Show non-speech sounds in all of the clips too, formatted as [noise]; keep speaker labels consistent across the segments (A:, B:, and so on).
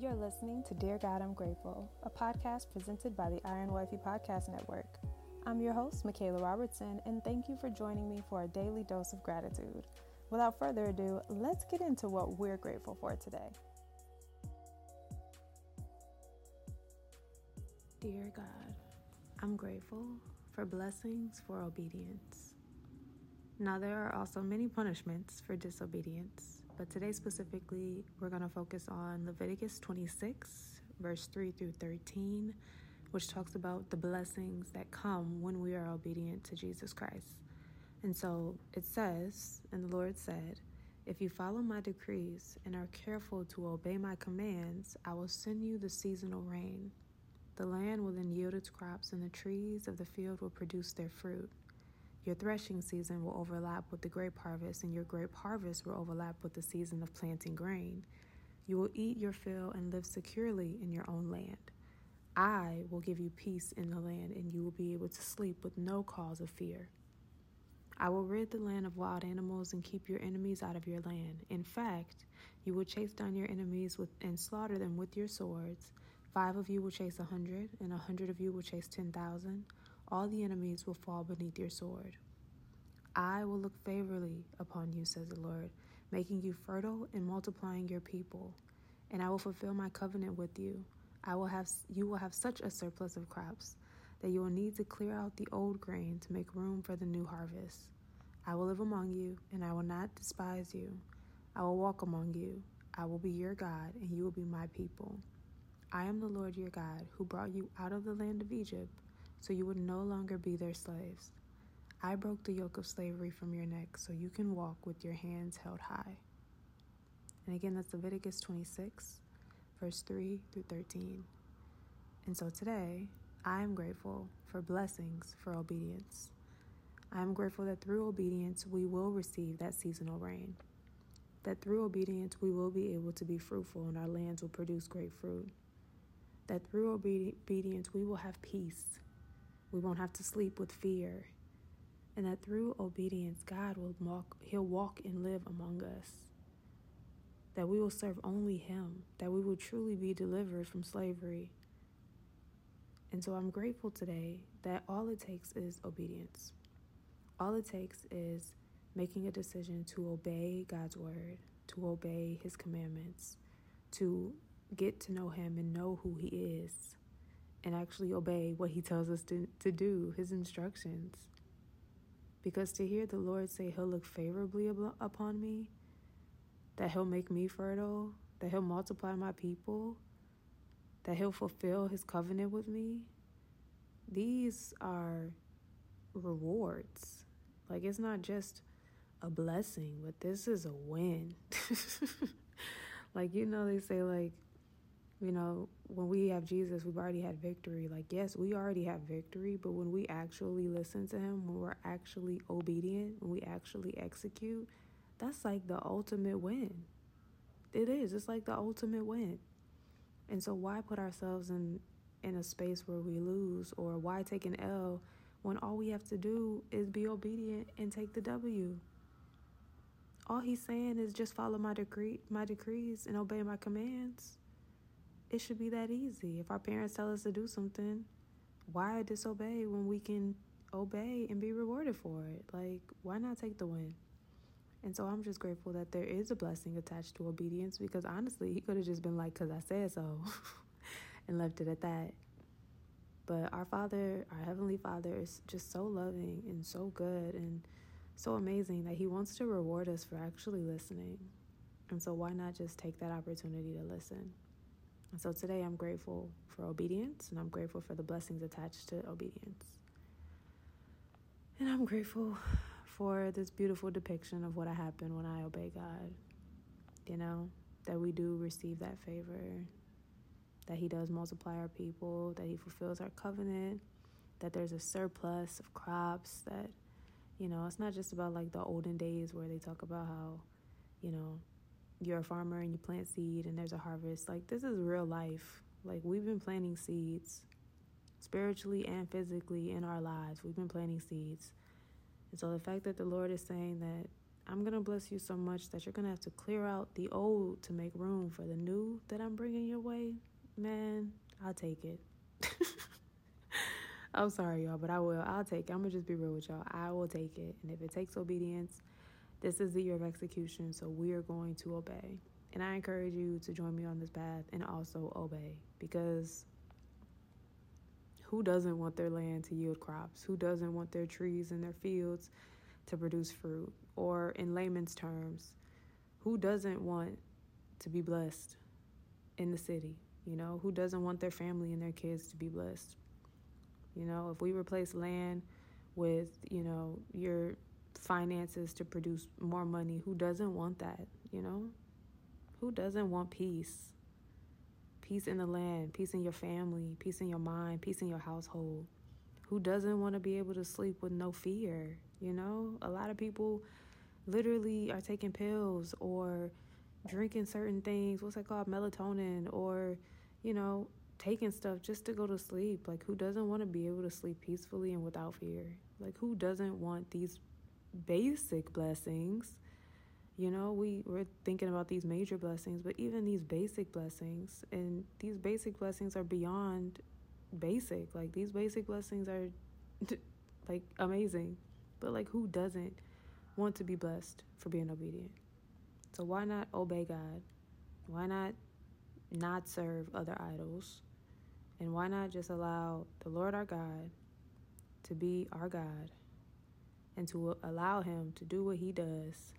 A: You're listening to Dear God, I'm Grateful, a podcast presented by the Iron Wifey Podcast Network. I'm your host, Michaela Robertson, and thank you for joining me for a daily dose of gratitude. Without further ado, let's get into what we're grateful for today. Dear God, I'm grateful for blessings for obedience. Now, there are also many punishments for disobedience, but today specifically, we're going to focus on Leviticus 26, verse 3 through 13, which talks about the blessings that come when we are obedient to Jesus Christ. And so it says, and the Lord said, If you follow my decrees and are careful to obey my commands, I will send you the seasonal rain. The land will then yield its crops, and the trees of the field will produce their fruit. Your threshing season will overlap with the grape harvest, and your grape harvest will overlap with the season of planting grain. You will eat your fill and live securely in your own land. I will give you peace in the land, and you will be able to sleep with no cause of fear. I will rid the land of wild animals and keep your enemies out of your land. In fact, you will chase down your enemies with, and slaughter them with your swords. Five of you will chase a hundred, and a hundred of you will chase ten thousand all the enemies will fall beneath your sword. I will look favorably upon you, says the Lord, making you fertile and multiplying your people, and I will fulfill my covenant with you. I will have you will have such a surplus of crops that you will need to clear out the old grain to make room for the new harvest. I will live among you, and I will not despise you. I will walk among you. I will be your God, and you will be my people. I am the Lord your God, who brought you out of the land of Egypt so you would no longer be their slaves. I broke the yoke of slavery from your neck so you can walk with your hands held high. And again, that's Leviticus 26, verse 3 through 13. And so today, I am grateful for blessings for obedience. I am grateful that through obedience, we will receive that seasonal rain. That through obedience, we will be able to be fruitful and our lands will produce great fruit. That through obedience, we will have peace we won't have to sleep with fear. And that through obedience, God will walk, He'll walk and live among us. That we will serve only Him. That we will truly be delivered from slavery. And so I'm grateful today that all it takes is obedience. All it takes is making a decision to obey God's word, to obey His commandments, to get to know Him and know who He is and actually obey what He tells us to, to do, His instructions. Because to hear the Lord say He'll look favorably upon me, that He'll make me fertile, that He'll multiply my people, that He'll fulfill His covenant with me, these are rewards. Like it's not just a blessing, but this is a win. [laughs] like, you know, they say, like, you know, when we have Jesus, we've already had victory. Like, yes, we already have victory, but when we actually listen to Him, when we're actually obedient, when we actually execute, that's like the ultimate win. It is. It's like the ultimate win. And so, why put ourselves in in a space where we lose, or why take an L when all we have to do is be obedient and take the W? All He's saying is just follow my decree, my decrees, and obey my commands it should be that easy. If our parents tell us to do something, why disobey when we can obey and be rewarded for it? Like, why not take the win? And so I'm just grateful that there is a blessing attached to obedience because honestly, he could have just been like, because I said so, [laughs] and left it at that. But our Father, our Heavenly Father, is just so loving and so good and so amazing that He wants to reward us for actually listening. And so, why not just take that opportunity to listen? And so today I'm grateful for obedience and I'm grateful for the blessings attached to obedience. And I'm grateful for this beautiful depiction of what happened when I obey God. You know, that we do receive that favor, that He does multiply our people, that He fulfills our covenant, that there's a surplus of crops, that, you know, it's not just about like the olden days where they talk about how, you know, you're a farmer and you plant seed and there's a harvest. Like this is real life. Like we've been planting seeds spiritually and physically in our lives. We've been planting seeds. And so the fact that the Lord is saying that I'm going to bless you so much that you're going to have to clear out the old to make room for the new that I'm bringing your way, man, I'll take it. [laughs] I'm sorry, y'all, but I will. I'll take it. I'm going to just be real with y'all. I will take it. And if it takes obedience, this is the year of execution, so we are going to obey. And I encourage you to join me on this path and also obey because who doesn't want their land to yield crops? Who doesn't want their trees and their fields to produce fruit? Or, in layman's terms, who doesn't want to be blessed in the city? You know, who doesn't want their family and their kids to be blessed? You know, if we replace land with, you know, your finances to produce more money, who doesn't want that? You know, who doesn't want peace? peace in the land, peace in your family, peace in your mind, peace in your household. Who doesn't want to be able to sleep with no fear? You know, a lot of people literally are taking pills or drinking certain things, what's that called, melatonin, or, you know, taking stuff just to go to sleep. Like, who doesn't want to be able to sleep peacefully and without fear? Like, who doesn't want these basic blessings you know, we, we're thinking about these major blessings, but even these basic blessings, and these basic blessings are beyond basic. Like, these basic blessings are [laughs] like amazing. But, like, who doesn't want to be blessed for being obedient? So, why not obey God? Why not not serve other idols? And why not just allow the Lord our God to be our God and to allow Him to do what He does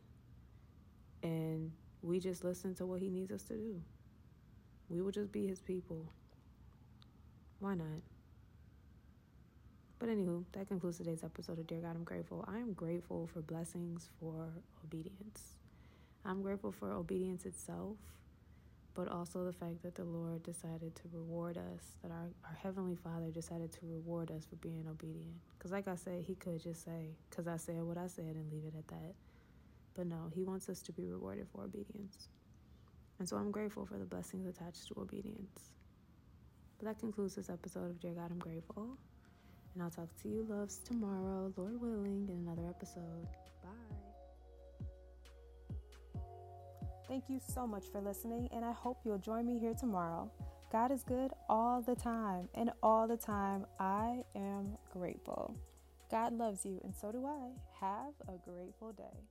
A: and we just listen to what he needs us to do. We will just be his people. Why not? But anywho, that concludes today's episode of Dear God, I'm grateful. I am grateful for blessings for obedience. I'm grateful for obedience itself, but also the fact that the Lord decided to reward us, that our, our Heavenly Father decided to reward us for being obedient. Because, like I said, He could just say, because I said what I said and leave it at that. But no, He wants us to be rewarded for obedience. And so I'm grateful for the blessings attached to obedience. But that concludes this episode of Dear God, I'm Grateful. And I'll talk to you, loves, tomorrow, Lord willing, in another episode. Bye.
B: Thank you so much for listening, and I hope you'll join me here tomorrow. God is good all the time, and all the time I am grateful. God loves you, and so do I. Have a grateful day.